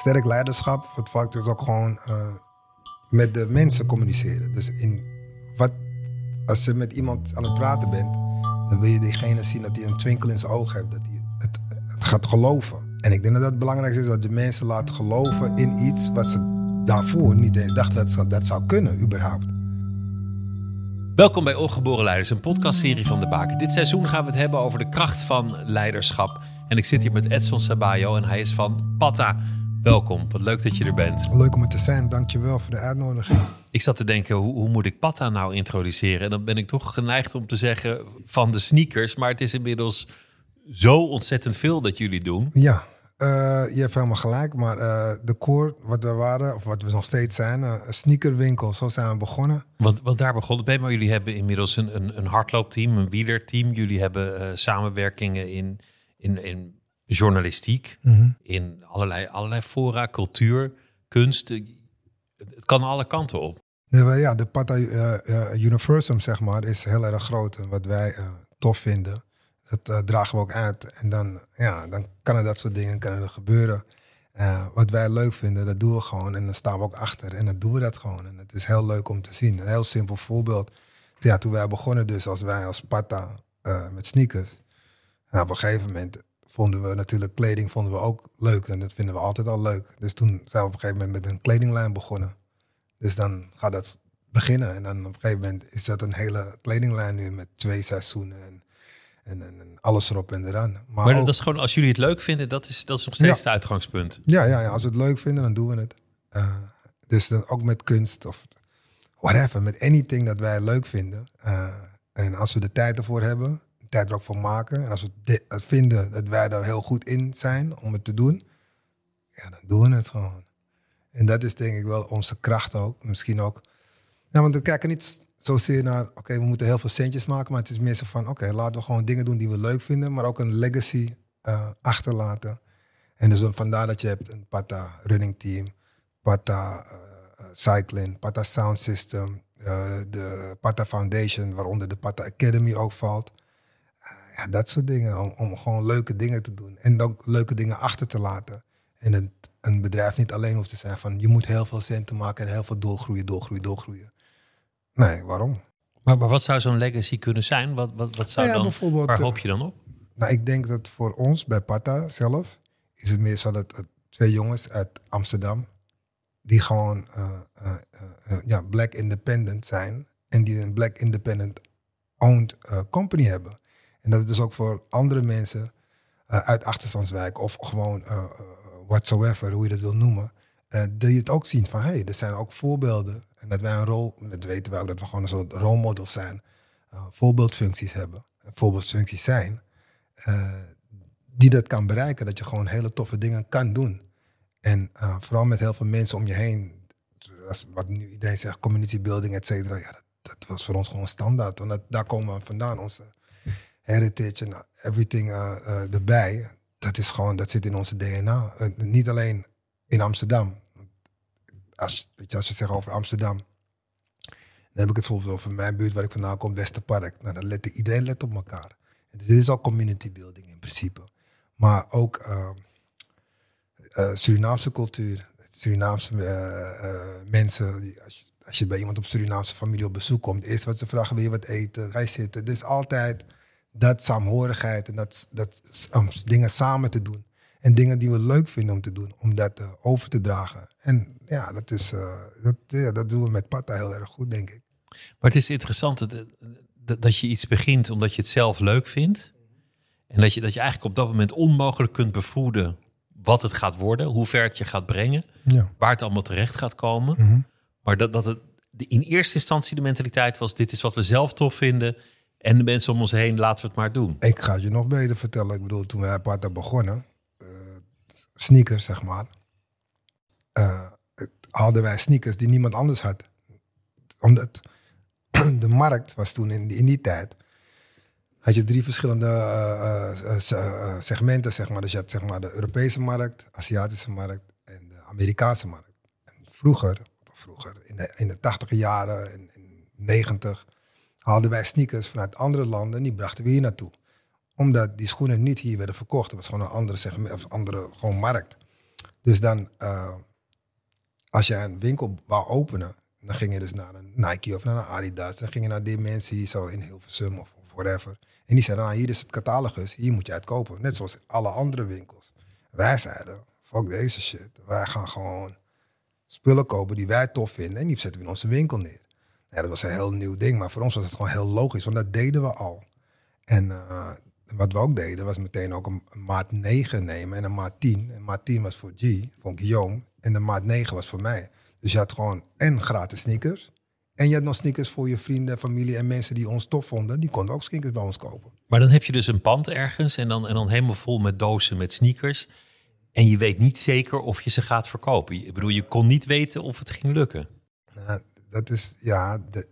sterk leiderschap. Het vak is ook gewoon eh, met de mensen communiceren. Dus in wat, als je met iemand aan het praten bent, dan wil je diegene zien dat hij een twinkel in zijn oog heeft. Dat hij het, gaat geloven. En ik denk dat dat het belangrijkste is, dat je mensen laat geloven in iets wat ze daarvoor niet eens dachten dat ze dat zou kunnen, überhaupt. Welkom bij Ongeboren Leiders, een podcastserie van De Baken. Dit seizoen gaan we het hebben over de kracht van leiderschap. En ik zit hier met Edson Sabayo en hij is van Patta. Welkom, wat leuk dat je er bent. Leuk om er te zijn, dankjewel voor de uitnodiging. Ik zat te denken, hoe, hoe moet ik Patta nou introduceren? En dan ben ik toch geneigd om te zeggen van de sneakers. Maar het is inmiddels zo ontzettend veel dat jullie doen. Ja, uh, je hebt helemaal gelijk. Maar uh, de core, wat we waren, of wat we nog steeds zijn, uh, een sneakerwinkel. Zo zijn we begonnen. Want, want daar begon het bij. Maar jullie hebben inmiddels een, een, een hardloopteam, een wielerteam. Jullie hebben samenwerkingen in, in, in journalistiek, Mhm. in allerlei, allerlei fora, cultuur, kunst. Het kan alle kanten op. Ja, de Pata uh, Universum, zeg maar, is heel erg groot. En wat wij uh, tof vinden, dat dragen we ook uit. En dan, ja, dan kan er dat soort dingen kunnen er gebeuren. Wat wij leuk vinden, dat doen we gewoon. En dan staan we ook achter. En dan doen we dat gewoon. En het is heel leuk om te zien. Een heel simpel voorbeeld. Ja, toen wij begonnen dus, als wij als Pata met sneakers. Nou, op een gegeven moment vonden we natuurlijk kleding vonden we ook leuk. En dat vinden we altijd al leuk. Dus toen zijn we op een gegeven moment met een kledinglijn begonnen. Dus dan gaat dat beginnen. En dan op een gegeven moment is dat een hele kledinglijn nu met twee seizoenen. En, en, en, en alles erop en eraan. Maar, maar ook, dat is gewoon, als jullie het leuk vinden, dat is, dat is nog steeds ja. het uitgangspunt. Ja, ja, ja, als we het leuk vinden, dan doen we het. Uh, dus dan ook met kunst of whatever. Met anything dat wij leuk vinden. Uh, en als we de tijd ervoor hebben, tijd er ook voor maken. En als we vinden dat wij daar heel goed in zijn om het te doen, ja, dan doen we het gewoon. En dat is denk ik wel onze kracht ook. Misschien ook. Ja, want we kijken niet zozeer naar, oké, we moeten heel veel centjes maken, maar het is meer zo van, oké, laten we gewoon dingen doen die we leuk vinden, maar ook een legacy uh, achterlaten. En dus vandaar dat je hebt een Pata running team, Pata uh, cycling, Pata sound system, de Pata Foundation, waaronder de Pata Academy ook valt. Ja, dat soort dingen. Om, om gewoon leuke dingen te doen. En ook leuke dingen achter te laten. En een, een bedrijf niet alleen hoeft te zijn van je moet heel veel centen maken en heel veel doorgroeien, doorgroeien, doorgroeien. Nee, waarom? Maar, maar wat zou zo'n legacy kunnen zijn? Wat, wat, wat zou nou ja, dan, waar hoop je dan op? Nou, ik denk dat voor ons bij Pata zelf is het meer zo dat uh, twee jongens uit Amsterdam die gewoon uh, uh, ja, black independent zijn en die een black independent owned company hebben. En dat het dus ook voor andere mensen uh, uit achterstandswijk of gewoon uh, whatsoever, hoe je dat wil noemen, uh, dat je het ook zien van hé, hey, er zijn ook voorbeelden. En dat wij een rol, dat weten wij ook, dat we gewoon een soort rolmodels zijn, voorbeeldfuncties hebben, voorbeeldfuncties zijn, die dat kan bereiken, dat je gewoon hele toffe dingen kan doen. En vooral met heel veel mensen om je heen, wat nu iedereen zegt, community building, et cetera, ja, dat, dat was voor ons gewoon standaard. Want daar komen we vandaan, onze heritage en everything uh, uh, erbij. Dat is gewoon, dat zit in onze DNA. Niet alleen in Amsterdam. Als, je, als je zegt over Amsterdam, dan heb ik het bijvoorbeeld over mijn buurt waar ik vandaan kom, Westerpark. Nou, dan let iedereen let op elkaar. Dus dit is al community building in principe. Maar ook Surinaamse cultuur, Surinaamse mensen. Als, je, als je bij iemand op Surinaamse familie op bezoek komt, eerst wat ze vragen, wil je wat eten? Ga je zitten? Dus altijd dat saamhorigheid en dat, dat um, dingen samen te doen. En dingen die we leuk vinden om te doen, om dat uh, over te dragen. En ja, dat, is, uh, dat, ja, dat doen we met Pata heel erg goed, denk ik. Maar het is interessant dat, dat je iets begint omdat je het zelf leuk vindt. En dat je, dat je eigenlijk op dat moment onmogelijk kunt bevroeden wat het gaat worden, hoe ver het je gaat brengen, ja. waar het allemaal terecht gaat komen. Mm -hmm. Maar dat, dat het in eerste instantie de mentaliteit was: dit is wat we zelf tof vinden. En de mensen om ons heen, laten we het maar doen. Ik ga het je nog beter vertellen. Ik bedoel, toen wij Pata begonnen, uh, sneakers zeg maar, uh, hadden wij sneakers die niemand anders had. Omdat de markt was toen in die, tijd, had je drie verschillende uh, segmenten zeg maar. Dus je had zeg maar de Europese markt, Aziatische markt en de Amerikaanse markt. En vroeger, vroeger in de, in de 80 jaren, in, in 90 haalden wij sneakers vanuit andere landen en die brachten we hier naartoe. Omdat die schoenen niet hier werden verkocht. Het was gewoon een andere of andere gewoon markt. Dus dan, uh, als je een winkel wou openen, dan ging je dus naar een Nike of naar een Adidas. Dan ging je naar Dimensie, zo in Hilversum of, of whatever. En die zeiden, nou, hier is het catalogus, hier moet je het kopen. Net zoals alle andere winkels. Wij zeiden, fuck deze shit. Wij gaan gewoon spullen kopen die wij tof vinden en die zetten we in onze winkel neer. Ja, dat was een heel nieuw ding, maar voor ons was het gewoon heel logisch, want dat deden we al. En uh, wat we ook deden, was meteen ook een, maat 9 nemen en een maat 10. En maat 10 was voor G, voor Guillaume. En de maat 9 was voor mij. Dus je had gewoon en gratis sneakers. En je had nog sneakers voor je vrienden, familie en mensen die ons tof vonden. Die konden ook sneakers bij ons kopen. Maar dan heb je dus een pand ergens en dan, en dan helemaal vol met dozen met sneakers. En je weet niet zeker of je ze gaat verkopen. Ik bedoel, je kon niet weten of het ging lukken. Nou, dat is, ja, de,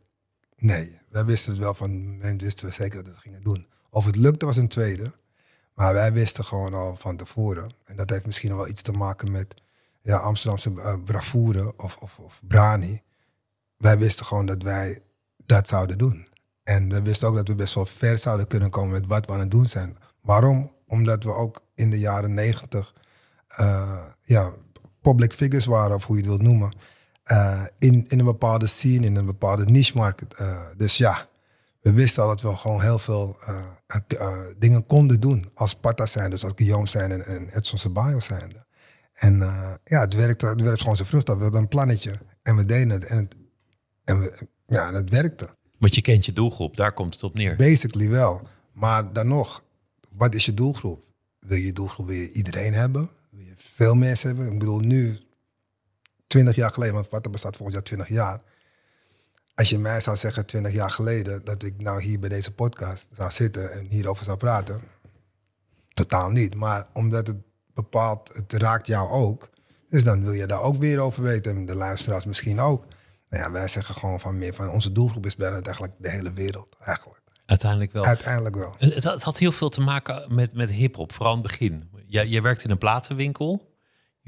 nee. Wij wisten het wel van, men wisten we zeker dat we het gingen doen. Of het lukte was een tweede. Maar wij wisten gewoon al van tevoren. En dat heeft misschien wel iets te maken met ja, Amsterdamse uh, bravoure of, of, of brani. Wij wisten gewoon dat wij dat zouden doen. En we wisten ook dat we best wel ver zouden kunnen komen met wat we aan het doen zijn. Waarom? Omdat we ook in de jaren negentig uh, ja, public figures waren, of hoe je het wilt noemen. Uh, in, in een bepaalde scene, in een bepaalde niche market. dus ja, we wisten al dat we gewoon heel veel uh, dingen konden doen als Pata zijn, dus als Guillaume zijn en, en Edson Ceballos zijn. En ja, het werkte, het werkte gewoon zo vrucht. We hadden een plannetje en we deden het. En het, en we, ja, en het werkte. Want je kent je doelgroep, daar komt het op neer. Basically wel. Maar dan nog, wat is je doelgroep? Wil je doelgroep je iedereen hebben? Wil je veel mensen hebben? Ik bedoel, nu, 20 jaar geleden, want Pata bestaat volgend jaar 20 jaar als je mij zou zeggen 20 jaar geleden dat ik nou hier bij deze podcast zou zitten en hierover zou praten, totaal niet. Maar omdat het bepaalt, het raakt jou ook, dus dan wil je daar ook weer over weten. En de luisteraars misschien ook. Nou ja, wij zeggen gewoon van meer van onze doelgroep is bijna eigenlijk de hele wereld eigenlijk. Uiteindelijk wel. Uiteindelijk wel. Het, het had heel veel te maken met, met hip-hop, vooral in het begin. Jij, jij werkte in een platenwinkel.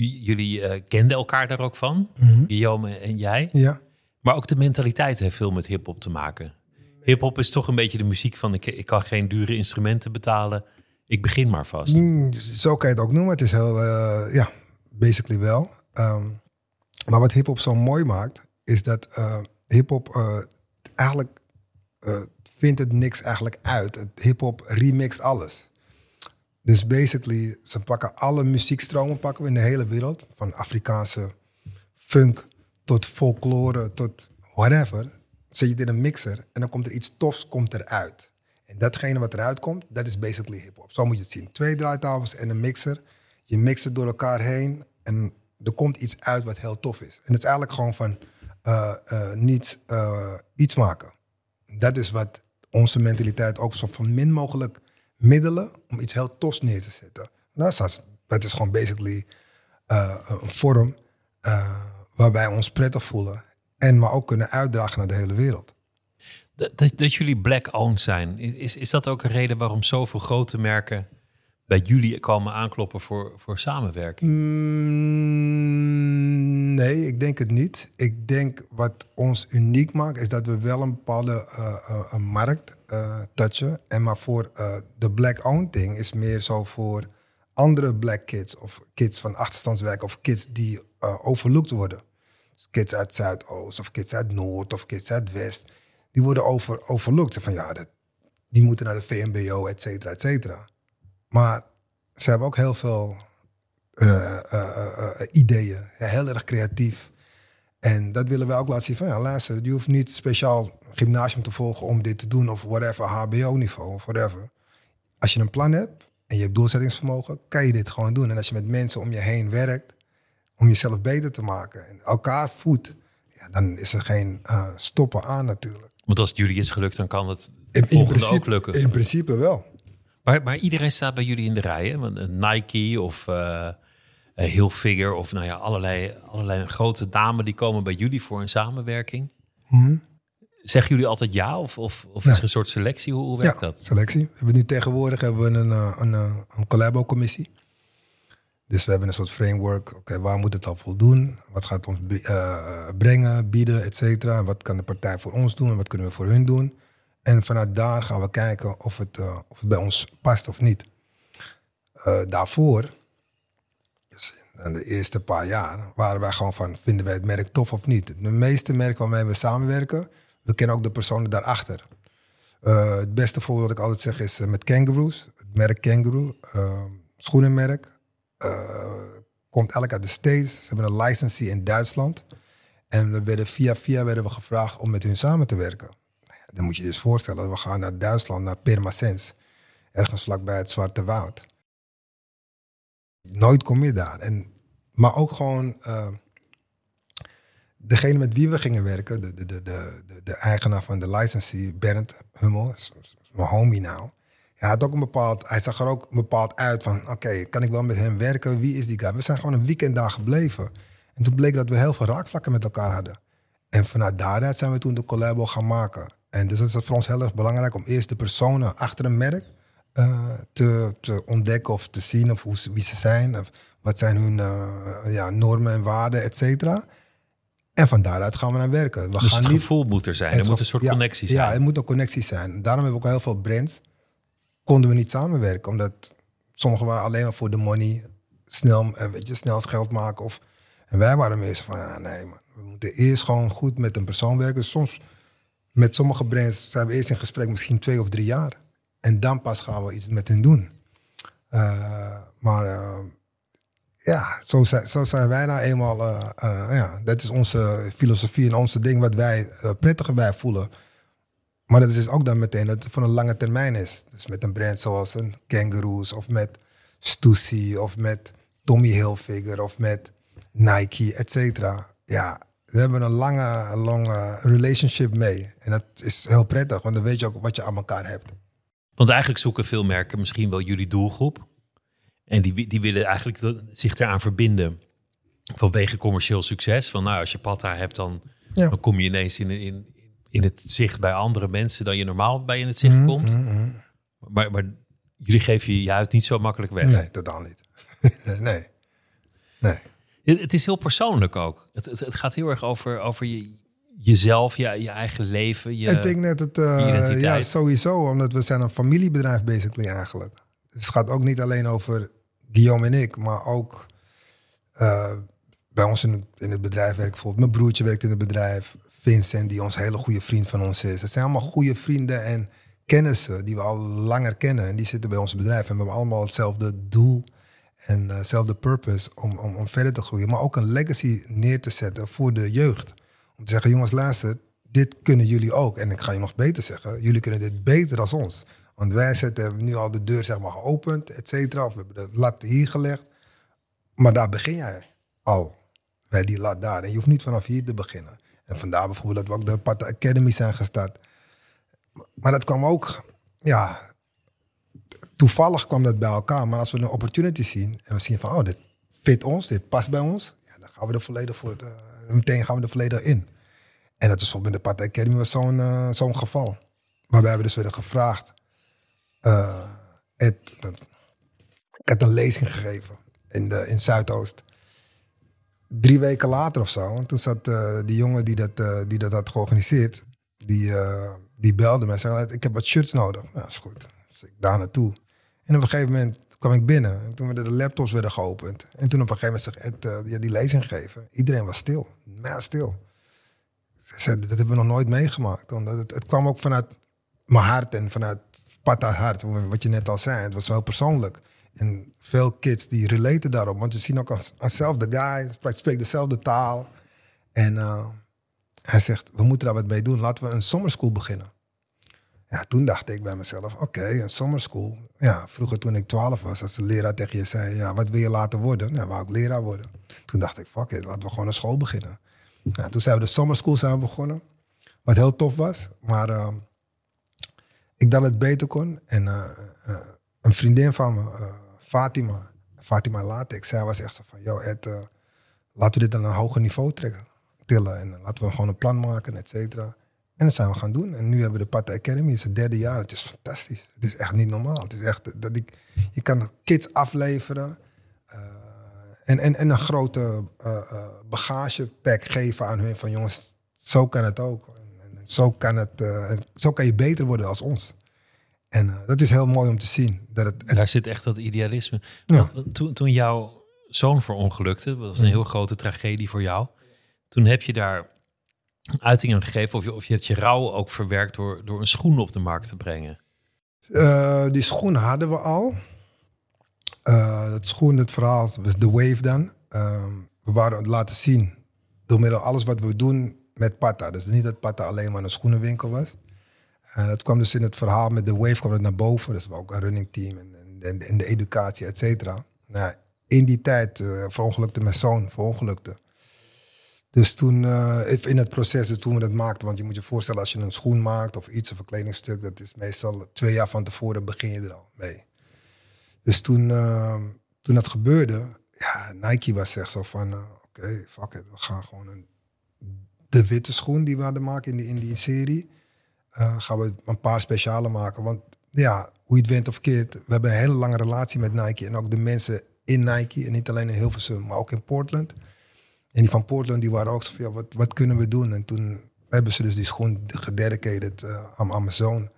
Jullie uh, kenden elkaar daar ook van, mm Guillaume en jij. Ja. Maar ook de mentaliteit heeft veel met hip-hop te maken. Hip-hop is toch een beetje de muziek van: ik, ik kan geen dure instrumenten betalen. Ik begin maar vast. Mm, zo kan je het ook noemen. Het is heel, uh, ja, basically wel. Um, maar wat hip-hop zo mooi maakt, is dat uh, hip-hop uh, eigenlijk vindt het niks eigenlijk uit. Hip-hop remixt alles. Dus basically, ze pakken alle muziekstromen pakken we in de hele wereld. Van Afrikaanse funk tot folklore, tot whatever. Zet je het in een mixer en dan komt er iets tofs komt eruit. En datgene wat eruit komt, dat is basically hip-hop. Zo moet je het zien. Twee draaitafels en een mixer. Je mixt het door elkaar heen en er komt iets uit wat heel tof is. En het is eigenlijk gewoon van uh, niet uh, iets maken. Dat is wat onze mentaliteit ook zo van min mogelijk middelen om iets heel tofs neer te zetten. Nou, dat is gewoon basically een vorm waarbij we ons prettig voelen. En maar ook kunnen uitdragen naar de hele wereld. Dat, dat, dat jullie black-owned zijn, is, is dat ook een reden waarom zoveel grote merken bij jullie komen aankloppen voor, voor samenwerking? Mm, nee, ik denk het niet. Ik denk wat ons uniek maakt, is dat we wel een bepaalde uh, uh, markt uh, touchen. En maar voor de black-owned ding is meer zo voor andere black kids of kids van achterstandswerk of kids die overlooked worden kids uit Zuidoost of kids uit Noord of kids uit West, die worden over, overlooked. Van ja, dat, die moeten naar de VMBO, et cetera, et cetera. Maar ze hebben ook heel veel uh, uh, ideeën, heel erg creatief. En dat willen wij ook laten zien van ja, luister, je hoeft niet speciaal gymnasium te volgen om dit te doen of whatever, HBO-niveau of whatever. Als je een plan hebt en je hebt doelzettingsvermogen, kan je dit gewoon doen. En als je met mensen om je heen werkt, om jezelf beter te maken en elkaar voedt, ja, dan is er geen uh, stoppen aan natuurlijk. Want als het jullie is gelukt, dan kan het in, in principe, ook lukken. In principe wel. Maar, maar iedereen staat bij jullie in de rij, hè? Nike of uh, Hilfiger of nou ja, allerlei, allerlei grote dames die komen bij jullie voor een samenwerking. Hmm. Zeggen jullie altijd ja of, of, of is er een soort selectie? Hoe, hoe werkt ja, dat? selectie. We hebben nu tegenwoordig hebben we een, een, een, een collabo-commissie. Dus we hebben een soort framework. Oké, waar moet het al voldoen? Wat gaat het ons uh, brengen, bieden, et cetera? Wat kan de partij voor ons doen en wat kunnen we voor hun doen? En vanuit daar gaan we kijken of het, uh, of het bij ons past of niet. Uh, daarvoor, dus En de eerste paar jaar waren wij gewoon van, vinden wij het merk tof of niet? De meeste merken waarmee we samenwerken, we kennen ook de personen daarachter. Uh, het beste voorbeeld dat ik altijd zeg is met Kangaroos. Het merk Kangaroo, uh, schoenenmerk. komt elk uit de States. Ze hebben een licence in Duitsland. En we werden via via werden we gevraagd om met hun samen te werken. Dan moet je je dus voorstellen, we gaan naar Duitsland, naar Pirmasens. Ergens vlakbij het Zwarte Woud. Nooit kom je daar. En, maar ook gewoon degene met wie we gingen werken, de, de, de, de, de eigenaar van de licensee, Bernd Hummel, mijn homie nou. Hij had ook een bepaald, hij zag er ook bepaald uit van, oké, kan ik wel met hem werken? Wie is die guy? We zijn gewoon een weekend daar gebleven. En toen bleek dat we heel veel raakvlakken met elkaar hadden. En vanuit daaruit zijn we toen de collabo gaan maken. En dus het is voor ons heel erg belangrijk om eerst de personen achter een merk uh, te, te ontdekken of te zien of hoe, wie ze zijn. Of wat zijn hun uh, ja, normen en waarden, et cetera. En van daaruit gaan we naar werken. We dus gaan het gevoel moet er zijn. Er moet een soort ja, connectie zijn. Ja, het moet een connectie zijn. Daarom hebben we ook heel veel brands. Konden we niet samenwerken. Omdat sommigen waren alleen maar voor de money. Snel, eh, weet je, snel geld maken. Of, en wij waren meestal van, ja, nee man. We moeten eerst gewoon goed met een persoon werken. Soms met sommige brands zijn we eerst in gesprek misschien twee of drie jaar. En dan pas gaan we iets met hen doen. Uh, maar... Uh, ja, zo zijn, zo wij nou eenmaal. Uh, ja, dat is onze filosofie en onze ding wat wij prettiger bij voelen. Maar dat is ook dan meteen dat het voor een lange termijn is. Dus met een brand zoals een Kangaroos of met Stussy of met Tommy Hilfiger of met Nike, et cetera. Ja, we hebben een lange, lange relationship mee. En dat is heel prettig, want dan weet je ook wat je aan elkaar hebt. Want eigenlijk zoeken veel merken misschien wel jullie doelgroep. En die, die willen eigenlijk zich eraan verbinden vanwege commercieel succes. Van nou, als je Patta hebt, dan, dan kom je ineens in, in, in het zicht bij andere mensen dan je normaal bij in het zicht mhm, komt. Mhm, mhm. Maar, maar jullie geven je uit niet zo makkelijk weg. Nee, totaal niet. nee. nee. Het, is heel persoonlijk ook. Het, het, het, gaat heel erg over, over je, jezelf, je, je eigen leven. Je, ik denk net het, uh, ja, sowieso, omdat we zijn een familiebedrijf basically eigenlijk. Dus het gaat ook niet alleen over Guillaume en ik, maar ook uh, bij ons in, in het bedrijf werkt bijvoorbeeld. Mijn broertje werkt in het bedrijf. Vincent, die ons hele goede vriend van ons is. Het zijn allemaal goede vrienden en kennissen die we al langer kennen. En die zitten bij ons bedrijf. En we hebben allemaal hetzelfde doel en uh, purpose om, om, om verder te groeien. Maar ook een legacy neer te zetten voor de jeugd. Om te zeggen, jongens, luister, dit kunnen jullie ook. En ik ga je nog beter zeggen, jullie kunnen dit beter dan ons. Want wij hebben nu al de deur zeg maar, geopend, et cetera. Of we hebben de lat hier gelegd. Maar daar begin jij al. Bij die lat daar. En je hoeft niet vanaf hier te beginnen. En vandaar bijvoorbeeld dat we ook de Pata Academy zijn gestart. Maar dat kwam ook, ja, toevallig kwam dat bij elkaar. Maar als we een opportunity zien en we zien van, oh, dit fit ons, dit past bij ons. Dan gaan we er volledig voor, de, meteen gaan we er volledig in. En dat is bijvoorbeeld de Pata Academy was zo'n uh, zo'n geval. Waarbij we dus werden gevraagd uh, het, het een lezing gegeven in, de, in Zuidoost. Drie weken later of zo, toen zat die jongen die dat, die dat had georganiseerd, die, die belde me en zei, ik heb wat shirts nodig. Ja, is goed. Dus ik daar naartoe. En op een gegeven moment kwam ik binnen. En toen werden de laptops werden geopend. En toen op een gegeven moment zeg ik, die lezing gegeven. Iedereen was stil. Maar stil. Zei, dat hebben we nog nooit meegemaakt. Omdat het, het kwam ook vanuit mijn hart en vanuit Pata hart, wat je net al zei. Het was wel persoonlijk. En veel kids die relaten daarop, want ze zien ook als, als de guy, spreekt dezelfde taal. En uh, hij zegt, we moeten daar wat mee doen. Laten we een summerschool beginnen. Ja, toen dacht ik bij mezelf, oké, een summerschool. Ja, vroeger toen ik 12 was, als de leraar tegen je zei, ja, wat wil je laten worden? Nou, wou ik leraar worden. Toen dacht ik, fuck it, laten we gewoon een school beginnen. Toen zijn we de summerschool zijn begonnen. Wat heel tof was. Maar uh, ik dat het beter kon. En uh, uh, een vriendin van me, uh, Fatima, Fatima Latex, zij was echt van, yo Ed, laten we dit aan een hoger niveau trekken, tillen. En laten we gewoon een plan maken, et cetera. En dat zijn we gaan doen. En nu hebben we de Pata Academy, het is het derde jaar. Het is fantastisch. Het is echt niet normaal. Het is echt dat ik, je kan kids afleveren. en, en, en een grote bagagepack geven aan hun van jongens, zo kan het ook zo kan, het, uh, zo kan je beter worden als ons. En uh, dat is heel mooi om te zien. Dat het, Daar zit echt dat idealisme. Ja. Toen, toen jouw zoon verongelukte. Dat was een heel grote tragedie voor jou. Toen heb je daar uiting aan gegeven. Of je, of je hebt je rouw ook verwerkt door, door een schoen op de markt te brengen. Uh, die schoen hadden we al. Uh, dat schoen, het verhaal, was de Wave dan. Uh, we waren het laten zien door middel alles wat we doen met Pata. Dus niet dat Pata alleen maar een schoenenwinkel was. En dat kwam dus in het verhaal met de Wave kwam het naar boven. Dus we ook een running team en, en, en de educatie, et cetera. Nou, in die tijd verongelukte mijn zoon, verongelukte. Dus toen, uh, in het proces, dus toen we dat maakten, want je moet je voorstellen als je een schoen maakt of iets, of een kledingstuk, dat is meestal twee jaar van tevoren begin je er al mee. Dus toen, uh, toen dat gebeurde, ja, Nike was echt zo van, oké, okay, fuck it, we gaan gewoon een, de witte schoen die we hadden maken in die, in die serie, gaan we een paar speciale maken. Want ja, hoe je het wint of keert, we hebben een hele lange relatie met Nike en ook de mensen in Nike. En niet alleen in Hilversum, maar ook in Portland. En die van Portland die waren ook zo van, ja, wat, wat kunnen we doen? En toen hebben ze dus die schoen gededicated uh, aan, aan mijn zoon.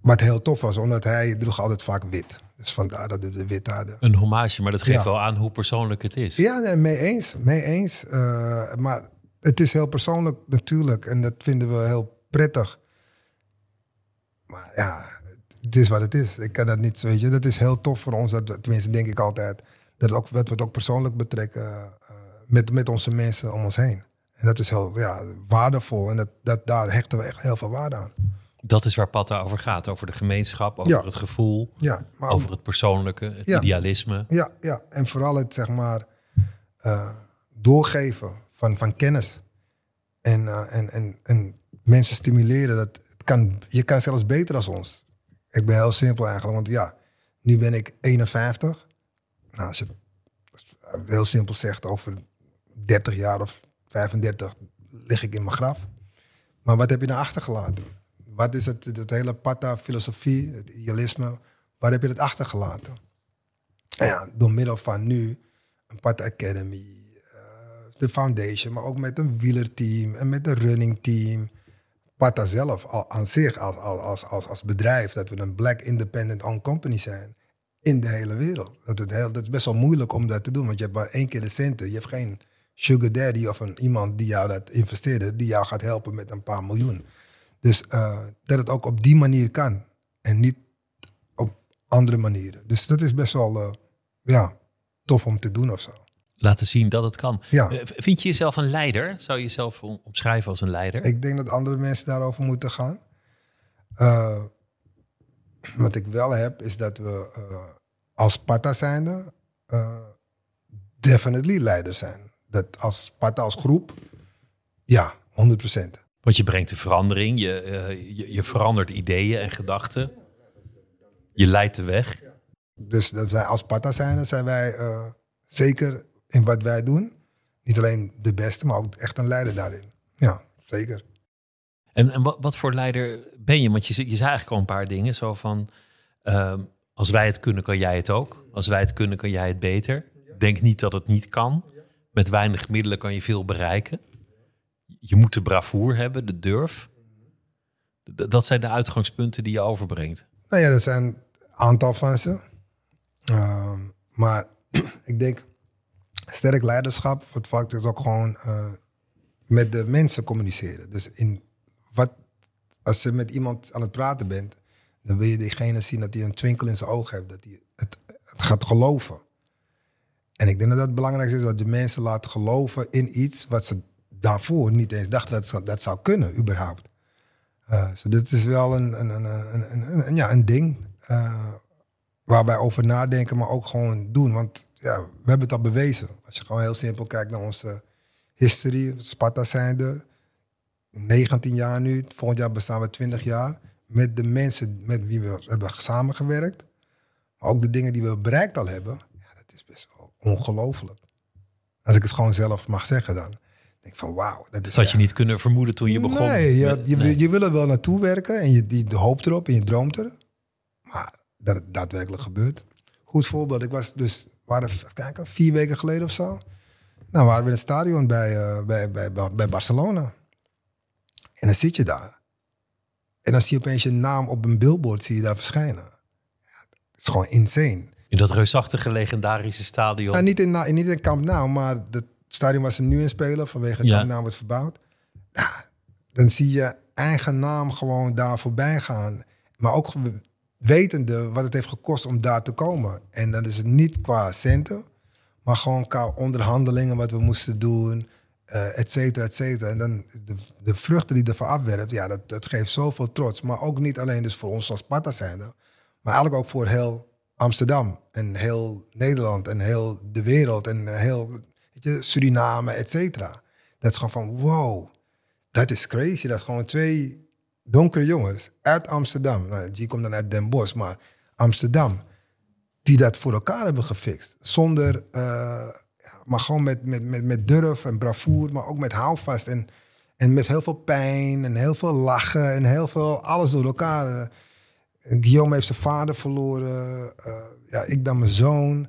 Wat heel tof was, omdat hij droeg altijd vaak wit. Dus vandaar dat we de wit hadden. Een hommage, maar dat geeft wel aan hoe persoonlijk het is. Ja, nee, mee eens. Mee eens. Uh, maar het is heel persoonlijk natuurlijk. En dat vinden we heel prettig. Maar ja, het is wat het is. Ik kan dat niet, weet je. Dat is heel tof voor ons. Dat, tenminste, denk ik altijd. Dat, ook, dat we het ook persoonlijk betrekken met, met onze mensen om ons heen. En dat is heel ja, waardevol. En dat, dat, daar hechten we echt heel veel waarde aan. Dat is waar Patta over gaat. Over de gemeenschap, over Ja. het gevoel, Ja, maar over het persoonlijke, het Ja. idealisme. Ja, ja, en vooral het zeg maar eh, doorgeven van, van kennis. En, eh, en, en, en mensen stimuleren. Dat het kan, je kan zelfs beter als ons. Ik ben heel simpel eigenlijk, want ja, nu ben ik 51. Nou, als je het heel simpel zegt, over 30 jaar of 35 lig ik in mijn graf. Maar wat heb je nou achtergelaten? Wat is het, het hele Patta-filosofie, het idealisme, waar heb je het achtergelaten? En ja, door middel van nu een Patta Academy, eh, de foundation, maar ook met een wielerteam en met een running team. Pata zelf al, aan zich als, als, als, als bedrijf, dat we een black independent owned company zijn in de hele wereld. Dat, het dat is best wel moeilijk om dat te doen, want je hebt maar één keer de centen. Je hebt geen sugar daddy of een, iemand die jou dat investeerde, die jou gaat helpen met een paar miljoen. Dus uh, dat het ook op die manier kan en niet op andere manieren. Dus dat is best wel uh, ja, tof om te doen of zo. Laten zien dat het kan. Ja. Uh, Vind je jezelf een leider? Zou je jezelf omschrijven als een leider? Ik denk dat andere mensen daarover moeten gaan. Wat ik wel heb, is dat we als zijnde uh, definitely leiders zijn. Dat als Pata als groep, ja, 100%. Want je brengt de verandering, je, je, je, verandert ideeën en gedachten. Je leidt de weg. Dus dat wij als Pata zijnde zijn wij zeker in wat wij doen. Niet alleen de beste, maar ook echt een leider daarin. Ja, zeker. En, en wat, wat, voor leider ben je? Want je, je zei eigenlijk al een paar dingen. Zo van, uh, als wij het kunnen, kan jij het ook. Als wij het kunnen, kan jij het beter. Denk niet dat het niet kan. Met weinig middelen kan je veel bereiken. Je moet de bravoer hebben, de durf. Dat zijn de uitgangspunten die je overbrengt. Nou ja, dat zijn een aantal van ze. Uh, maar ik denk, sterk leiderschap, het vaak is ook gewoon uh, met de mensen communiceren. Dus in wat, als je met iemand aan het praten bent, dan wil je diegene zien dat hij een twinkel in zijn oog heeft, dat hij het gaat geloven. En ik denk dat het belangrijk is dat je mensen laten geloven in iets wat ze daarvoor niet eens dachten dat dat zou kunnen, überhaupt. Uh, dus dit is wel een, een, een, een, ja, een ding uh, waar wij over nadenken, maar ook gewoon doen. Want ja, we hebben het al bewezen. Als je gewoon heel simpel kijkt naar onze historie, Sparta zijnde, 19 jaar nu, volgend jaar bestaan we 20 jaar. Met de mensen met wie we hebben samengewerkt, maar ook de dingen die we bereikt al hebben, ja, dat is best wel ongelooflijk. Als ik het gewoon zelf mag zeggen dan. Denk van wauw. Dat, is, dat had je niet kunnen vermoeden toen je begon. Nee, je, je, nee. je wil er wel naartoe werken en je, je hoopt erop en je droomt er. Maar dat het daadwerkelijk gebeurt. Goed voorbeeld, ik was dus, waren, kijken, vier weken geleden of zo. Nou, waren we in het stadion bij, uh, bij, bij, bij Barcelona. En dan zit je daar. En dan zie je opeens je naam op een billboard zie je daar verschijnen. Het is gewoon insane. In dat reusachtige legendarische stadion. Nou, niet, in, niet in Camp Nou, maar het stadion waar ze nu in spelen, vanwege Ja. Camp Nou wordt verbouwd. Ja, dan zie je eigen naam gewoon daar voorbij gaan. Maar ook wetende wat het heeft gekost om daar te komen. En dan is het niet qua centen, maar gewoon qua onderhandelingen wat we moesten doen, eh et cetera, et cetera. En dan de, de vruchten die ervan afwerpt, ja, dat, dat geeft zoveel trots. Maar ook niet alleen dus voor ons als Sparta zijnde, maar eigenlijk ook voor heel Amsterdam en heel Nederland en heel de wereld en heel je, Suriname, et cetera. Dat is gewoon van wow, dat is crazy. Dat is gewoon twee donkere jongens uit Amsterdam. Nou, die komt dan uit Den Bosch, maar Amsterdam, die dat voor elkaar hebben gefixt. Zonder, eh, maar gewoon met, met, met, met durf en bravoer, maar ook met houvast en, en met heel veel pijn en heel veel lachen en heel veel alles door elkaar. Guillaume heeft zijn vader verloren. eh, ja, ik dan mijn zoon.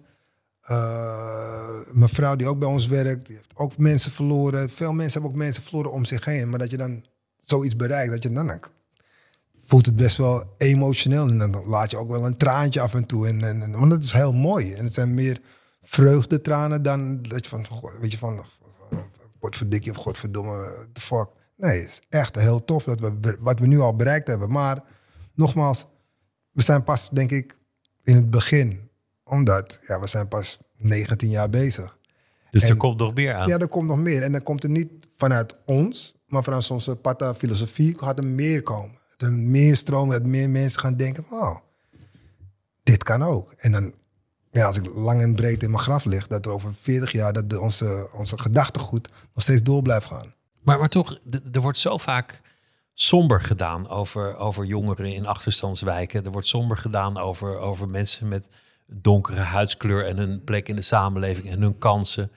Eh, mijn vrouw die ook bij ons werkt, die heeft ook mensen verloren. Veel mensen hebben ook mensen verloren om zich heen. Maar dat je dan zoiets bereikt, dat je dan, voelt het best wel emotioneel. En dan laat je ook wel een traantje af en toe. En, en, want het is heel mooi. En het zijn meer vreugdetranen dan dat je van, weet je van, godverdikkie of godverdomme, the fuck. Nee, het is echt heel tof dat we, wat we nu al bereikt hebben. Maar nogmaals, we zijn pas, denk ik, in het begin. Omdat, ja, we zijn pas 19 jaar bezig. dus er komt nog meer aan. Ja, er komt nog meer. En dan komt er niet vanuit ons, maar vanuit onze Pata-filosofie gaat er meer komen. Dat er meer stromen, dat meer mensen gaan denken, wow, dit kan ook. En dan, ja, als ik lang en breed in mijn graf lig, dat er over 40 jaar dat de, onze, onze gedachtegoed nog steeds door blijft gaan. Maar, maar toch, er wordt zo vaak somber gedaan over, over jongeren in achterstandswijken. Er wordt somber gedaan over, over mensen met donkere huidskleur en hun plek in de samenleving en hun kansen.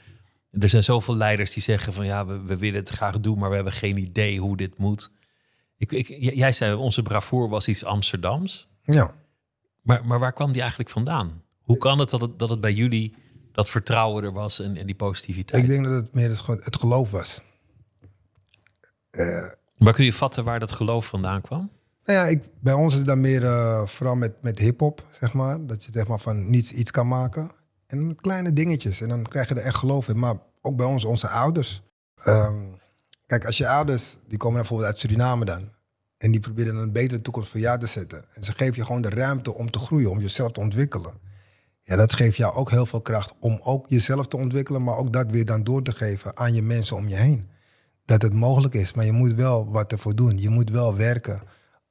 Er zijn zoveel leiders die zeggen van ja, we, we willen het graag doen, maar we hebben geen idee hoe dit moet. Ik, ik, jij zei onze bravoer was iets Amsterdams. Ja. Maar, maar waar kwam die eigenlijk vandaan? Hoe kan het dat het, dat het bij jullie dat vertrouwen er was en, en die positiviteit? Ik denk dat het meer het, het geloof was. Maar kun je vatten waar dat geloof vandaan kwam? Nou ja, ik, bij ons is dan meer eh, vooral met, met hip-hop, zeg maar. Dat je zeg maar, van niets iets kan maken. En kleine dingetjes. En dan krijg je er echt geloof in. Maar ook bij ons, onze ouders. Ehm, kijk, als je ouders, die komen bijvoorbeeld uit Suriname dan. En die proberen een betere toekomst voor jou te zetten. En ze geven je gewoon de ruimte om te groeien, om jezelf te ontwikkelen. Ja, dat geeft jou ook heel veel kracht om ook jezelf te ontwikkelen, maar ook dat weer dan door te geven aan je mensen om je heen. Dat het mogelijk is, maar je moet wel wat ervoor doen. Je moet wel werken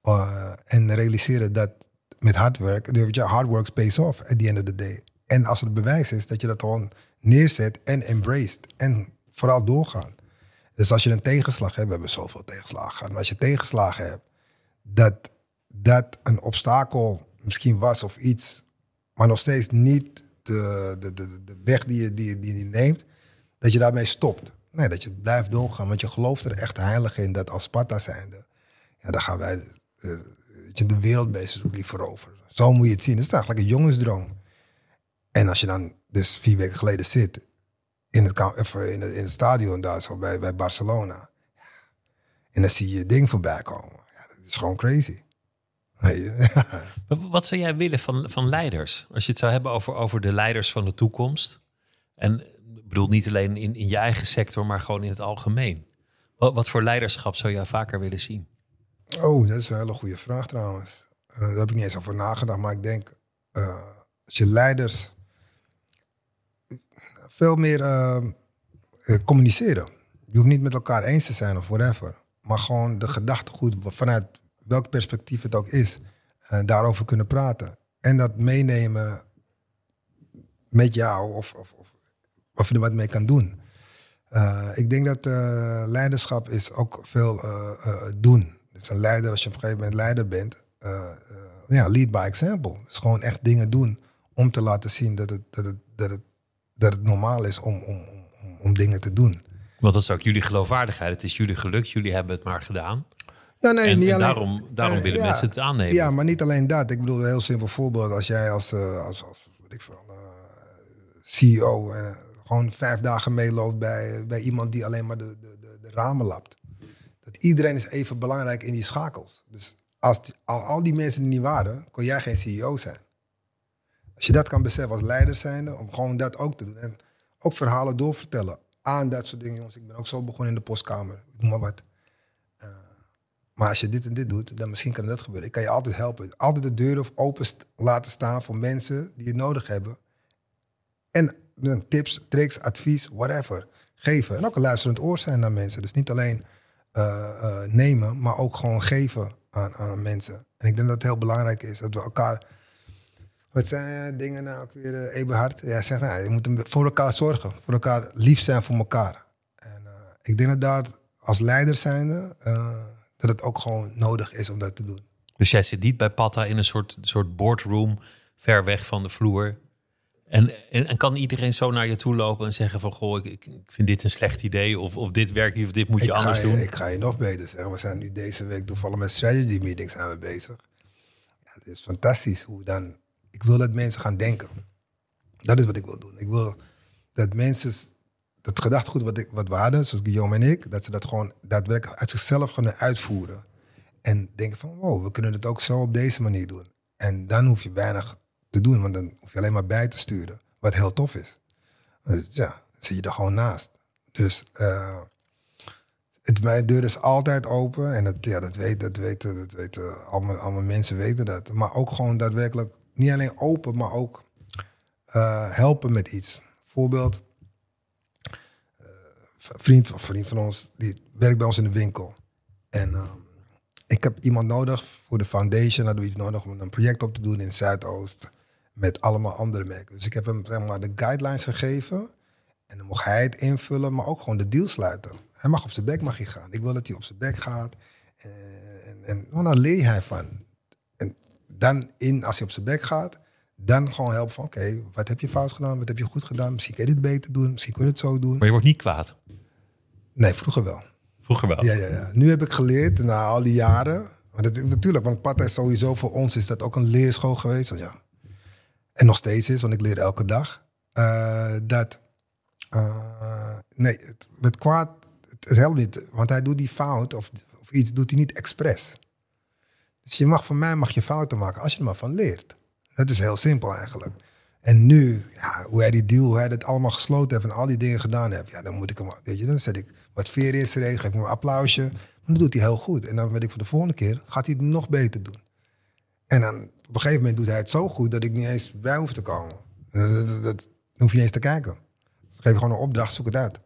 eh, en realiseren dat met hard werk, hard work pays off at the end of the day. En als het bewijs is dat je dat gewoon neerzet en embraced en vooral doorgaan. Dus als je een tegenslag hebt, we hebben zoveel tegenslagen gehad, maar als je tegenslagen hebt, dat dat een obstakel misschien was of iets, maar nog steeds niet de, de, de, de weg die je, die, die je neemt, dat je daarmee stopt. Nee, dat je blijft doorgaan, want je gelooft er echt heilig in dat als Sparta zijnde, ja, dan gaan wij eh, je, de wereld basically veroveren. Zo moet je het zien. Dat is eigenlijk een jongensdroom. En als je dan dus vier weken geleden zit in het, in het, in het stadion daar zo bij, bij Barcelona. En dan zie je ding voorbij komen. Ja, dat is gewoon crazy. Wat zou jij willen van, van leiders? Als je het zou hebben over, over de leiders van de toekomst. En bedoel niet alleen in, in je eigen sector, maar gewoon in het algemeen. Wat, wat voor leiderschap zou jij vaker willen zien? Oh, dat is een hele goede vraag trouwens. Eh, daar heb ik niet eens over nagedacht, maar ik denk eh, als je leiders veel meer eh, communiceren. Je hoeft niet met elkaar eens te zijn of whatever, maar gewoon de gedachtegoed vanuit welk perspectief het ook is, daarover kunnen praten. En dat meenemen met jou of, of, of, of je er wat mee kan doen. Eh, ik denk dat eh, leiderschap is ook veel eh, doen. Dus een leider, als je op een gegeven moment leider bent, ja, lead by example. Dus gewoon echt dingen doen om te laten zien dat het, dat het, dat het, dat het normaal is om, om, om, om dingen te doen. Want dat is ook jullie geloofwaardigheid. Het is jullie geluk, jullie hebben het maar gedaan. Ja, nee, En, niet en alleen, daarom, daarom willen ja. mensen het aannemen. Ja, maar niet alleen dat. Ik bedoel, een heel simpel voorbeeld. Als jij als, als, als weet ik veel, CEO eh, gewoon vijf dagen meeloopt bij, bij iemand die alleen maar de, de, de, ramen lapt. Dat iedereen is even belangrijk in die schakels. Dus als al, al die mensen er niet waren, kon jij geen CEO zijn. Als je dat kan beseffen als leider zijnde, om gewoon dat ook te doen. En ook verhalen doorvertellen aan dat soort dingen. Jongens, ik ben ook zo begonnen in de postkamer. Ik noem maar wat. Uh, maar als je dit en dit doet, dan misschien kan dat gebeuren. Ik kan je altijd helpen. Altijd de deuren open laten staan voor mensen die het nodig hebben. En tips, tricks, advies, whatever. Geven. En ook een luisterend oor zijn naar mensen. Dus niet alleen uh, uh, nemen, maar ook gewoon geven aan, aan mensen. En ik denk dat het heel belangrijk is dat we elkaar. Wat zijn dingen nou ook weer, uh, Eberhard? Ja, zegt nou, je moet voor elkaar zorgen, voor elkaar lief zijn voor elkaar. En ik denk dat daar als leider zijnde, uh, dat het ook gewoon nodig is om dat te doen. Dus jij zit niet bij Patta in een soort, soort boardroom, ver weg van de vloer. En, en, en, kan iedereen zo naar je toe lopen en zeggen van... goh, ik, ik vind dit een slecht idee of, of dit werkt niet of dit moet je ik anders je, doen? Ik ga je nog beter zeggen. We zijn nu deze week toevallig met strategy meetings zijn we bezig. Ja, het is fantastisch hoe dan... Ik wil dat mensen gaan denken. Dat is wat ik wil doen. Ik wil dat mensen dat gedachtegoed wat, ik, wat we hadden, zoals Guillaume en ik... dat ze dat gewoon daadwerkelijk uit zichzelf gaan uitvoeren. En denken van, wow, we kunnen het ook zo op deze manier doen. En dan hoef je weinig te doen, want dan hoef je alleen maar bij te sturen. Wat heel tof is. Dus ja, zit je er gewoon naast. Dus uh, het, mijn deur is altijd open. En dat, ja, dat, weet, dat weten, dat weten allemaal, allemaal mensen weten dat. Maar ook gewoon daadwerkelijk niet alleen open, maar ook uh, helpen met iets. Voorbeeld, uh, vriend, vriend van ons, die werkt bij ons in de winkel. En um, ik heb iemand nodig voor de foundation. Hadden we iets nodig om een project op te doen in Zuidoost met allemaal andere merken. Dus ik heb hem zeg maar, de guidelines gegeven. En dan mocht hij het invullen, maar ook gewoon de deal sluiten. Hij mag op zijn bek mag hij gaan. Ik wil dat hij op zijn bek gaat. En, en, en want dan leer hij van. En dan, in, als hij op zijn bek gaat, dan gewoon helpen van... oké, okay, wat heb je fout gedaan? Wat heb je goed gedaan? Misschien kun je dit beter doen. Misschien kun je het zo doen. Maar je wordt niet kwaad? Nee, vroeger wel. Vroeger wel? Ja, ja, ja. Nu heb ik geleerd, na al die jaren... Maar dat, natuurlijk, want Pata is sowieso voor ons is dat ook een leerschool geweest. Want ja, en nog steeds is, want ik leer elke dag, uh, dat. Uh, nee, het, kwaad, het helpt niet. Want hij doet die fout of, of iets, doet hij niet expres. Dus je mag van mij mag je fouten maken als je er maar van leert. Dat is heel simpel eigenlijk. En nu, ja, hoe hij die deal, hoe hij dat allemaal gesloten heeft en al die dingen gedaan heeft, ja, dan moet ik hem, weet je, dan zet ik wat veer zijn reet, geef hem een applausje. Dan doet hij heel goed. En dan weet ik voor de volgende keer, gaat hij het nog beter doen. En dan op een gegeven moment doet hij het zo goed dat ik niet eens bij hoef te komen. Dat, dat, dat hoef je niet eens te kijken. Dus geef gewoon een opdracht, zoek het uit.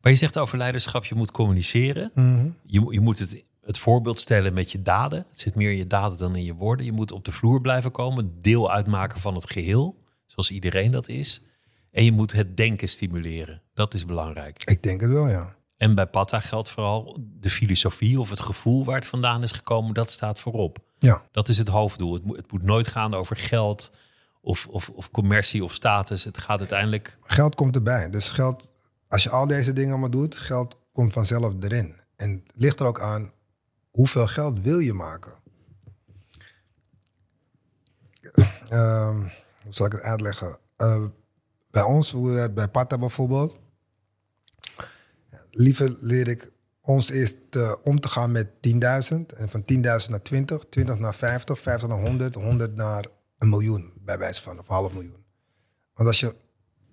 Maar je zegt over leiderschap, je moet communiceren. Mm -hmm. je, je moet het, het voorbeeld stellen met je daden. Het zit meer in je daden dan in je woorden. Je moet op de vloer blijven komen, deel uitmaken van het geheel, zoals iedereen dat is. En je moet het denken stimuleren. Dat is belangrijk. Ik denk het wel, ja. En bij Patta geldt vooral de filosofie of het gevoel waar het vandaan is gekomen, dat staat voorop. Ja. Dat is het hoofddoel. Het moet, het moet nooit gaan over geld of, of, of commercie of status. Het gaat uiteindelijk. Geld komt erbij. Dus geld, als je al deze dingen allemaal doet, geld komt vanzelf erin. En het ligt er ook aan hoeveel geld wil je maken. Uh, hoe zal ik het uitleggen? Uh, bij ons, bij Pata bijvoorbeeld, liever leer ik ons uh, om te gaan met 10.000. En van 10.000 naar 20, 20 naar 50, 50 naar 100, 100 naar een miljoen, bij wijze van, of half miljoen. Want als je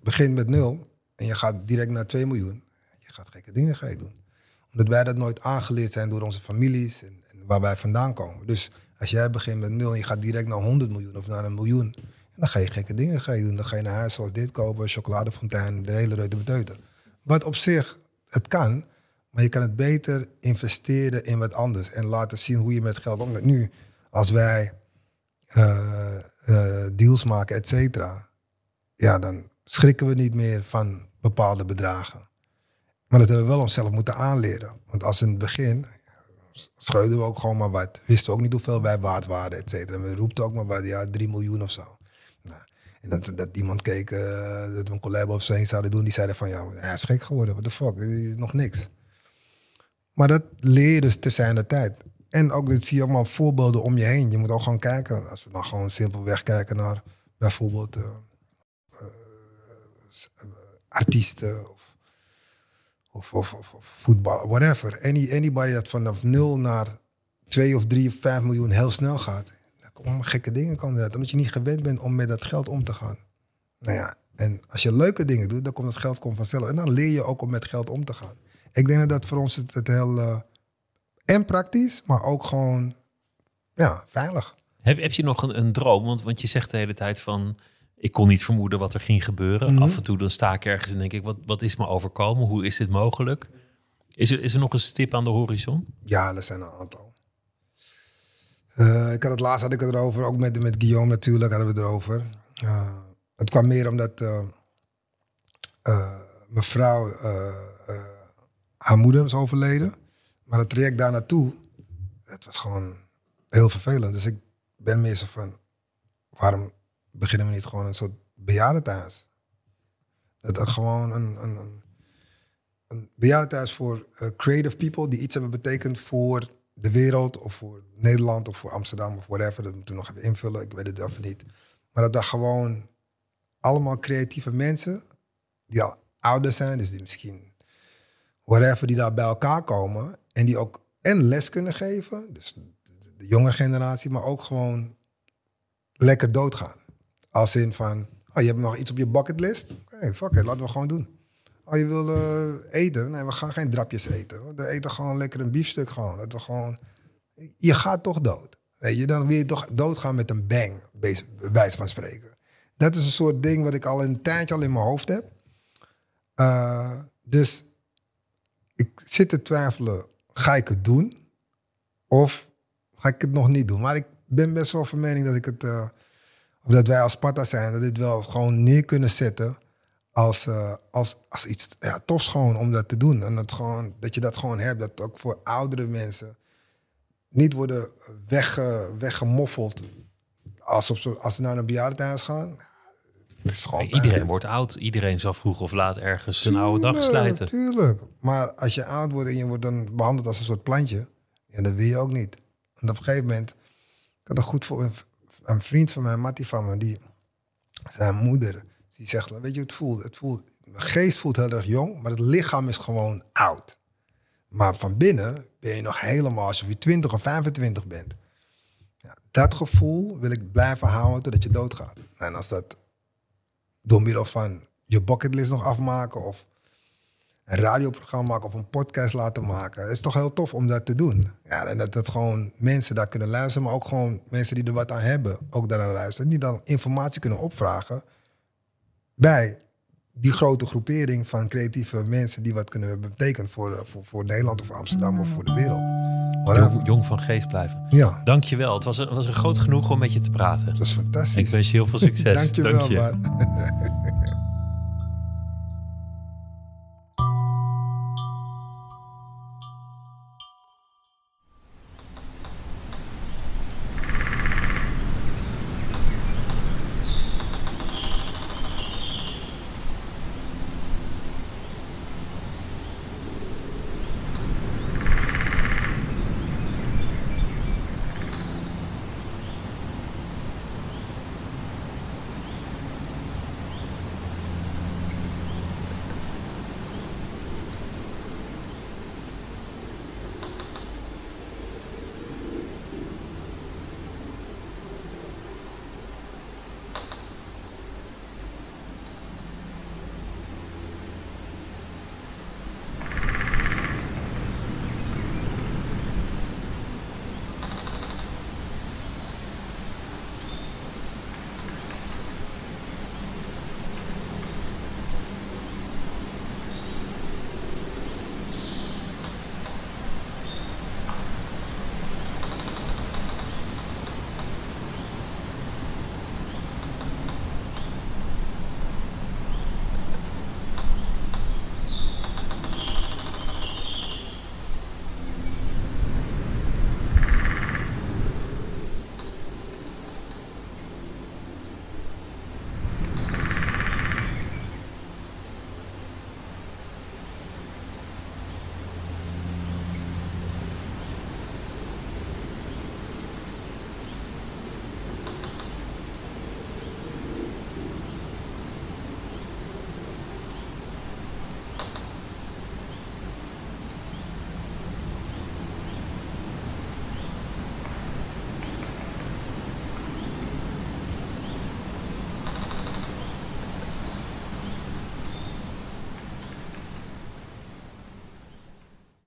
begint met nul en je gaat direct naar 2 miljoen, je gaat gekke dingen ga je doen. Omdat wij dat nooit aangeleerd zijn door onze families en, en waar wij vandaan komen. Dus als jij begint met nul en je gaat direct naar 100 miljoen of naar een miljoen, dan ga je gekke dingen ga je doen. Dan ga je naar huis zoals dit kopen, chocoladefontein, de hele reuter beteuter. Wat op zich, het kan, maar je kan het beter investeren in wat anders en laten zien hoe je met geld omgaat. Nu, als wij uh, uh, deals maken, et cetera, ja, dan schrikken we niet meer van bepaalde bedragen. Maar dat hebben we wel onszelf moeten aanleren. Want als in het begin scheuden we ook gewoon maar wat. Wisten we ook niet hoeveel wij waard waren, et cetera. We roepten ook maar wat, ja, 3 miljoen of zo. Nou, en dat, dat iemand keek, uh, dat we een collab of zo zouden doen, die zeiden van, ja, hij is gek geworden, what the fuck, nog niks. Maar dat leer je dus te zijn de tijd. En ook, dat zie je allemaal voorbeelden om je heen. Je moet ook gewoon kijken, als we dan gewoon simpelweg kijken naar bijvoorbeeld uh, uh, artiesten of, of, of, voetbal, whatever. Any, anybody dat vanaf nul naar 2 of 3 of 5 miljoen heel snel gaat, komen allemaal gekke dingen komen eruit. Omdat je niet gewend bent om met dat geld om te gaan. Nou ja, en als je leuke dingen doet, dan komt het geld komt vanzelf. En dan leer je ook om met geld om te gaan. Ik denk dat dat voor ons het, het heel... eh, en praktisch, maar ook gewoon... Ja, veilig. Heb, heb je nog een, een droom? Want, want je zegt de hele tijd van... Ik kon niet vermoeden wat er ging gebeuren. Mhm. Af en toe dan sta ik ergens en denk ik... Wat, wat is me overkomen? Hoe is dit mogelijk? Is er, is er nog een stip aan de horizon? Ja, er zijn een aantal. Eh, ik had het laatst had ik het erover, ook met, met Guillaume natuurlijk hadden we het erover. Eh, het kwam meer omdat eh, eh, mijn vrouw, eh, eh, haar moeder is overleden. Maar het traject daar naartoe, het was gewoon heel vervelend. Dus ik ben zo van, waarom beginnen we niet gewoon een soort bejaardentehuis? Dat er gewoon een, een, een, een voor eh, creative people die iets hebben betekend voor de wereld of voor Nederland of voor Amsterdam of whatever. Dat moeten we nog even invullen, ik weet het even niet. Maar dat daar gewoon allemaal creatieve mensen die al ouder zijn, dus die misschien whatever, die daar bij elkaar komen en die ook en les kunnen geven, dus de, de jonge generatie, maar ook gewoon lekker doodgaan. Als in van, oh, je hebt nog iets op je bucketlist? Oké, fuck it, laten we gewoon doen. Oh, je wil eh, eten? Nee, we gaan geen drapjes eten. We eten gewoon lekker een biefstuk gewoon. Dat we gewoon... Je gaat toch dood. Weet je, dan wil je toch doodgaan met een bang, bij wijze van spreken. Dat is een soort ding wat ik al een tijdje al in mijn hoofd heb. Uh, dus ik zit te twijfelen, ga ik het doen? Of ga ik het nog niet doen? Maar ik ben best wel van mening dat ik het... Uh, of dat wij als Sparta zijn, dat dit wel gewoon neer kunnen zetten als, uh, als, als iets ja, tofs gewoon om dat te doen. En dat, gewoon, dat je dat gewoon hebt, dat ook voor oudere mensen niet worden wegge, weggemoffeld alsof ze, als ze naar een bejaardentehuis gaan. Iedereen wordt oud. Iedereen zal vroeg of laat ergens een oude dag slijten. Tuurlijk. Maar als je oud wordt en je wordt dan behandeld als een soort plantje, ja, dat wil je ook niet. En op een gegeven moment, ik had een goed voor een vriend van mij, Mattie van me, die zijn moeder, die zegt, weet je het voelt? Het voelt, de geest voelt heel erg jong, maar het lichaam is gewoon oud. Maar van binnen ben je nog helemaal alsof je 20 of 25 bent. Ja, dat gevoel wil ik blijven houden totdat je doodgaat. En als dat door middel van je bucketlist nog afmaken of een radioprogramma maken of een podcast laten maken. is toch heel tof om dat te doen. Ja, en dat, dat gewoon mensen daar kunnen luisteren, maar ook gewoon mensen die er wat aan hebben, ook daaraan luisteren. Die dan informatie kunnen opvragen bij die grote groepering van creatieve mensen die wat kunnen betekenen voor, voor, voor Nederland of Amsterdam of voor de wereld. Jong, jong, van geest blijven. Ja. Dankjewel. Het was, een, was een groot genoeg om met je te praten. Dat is fantastisch. Ik wens je heel veel succes. Dankjewel, Dank je.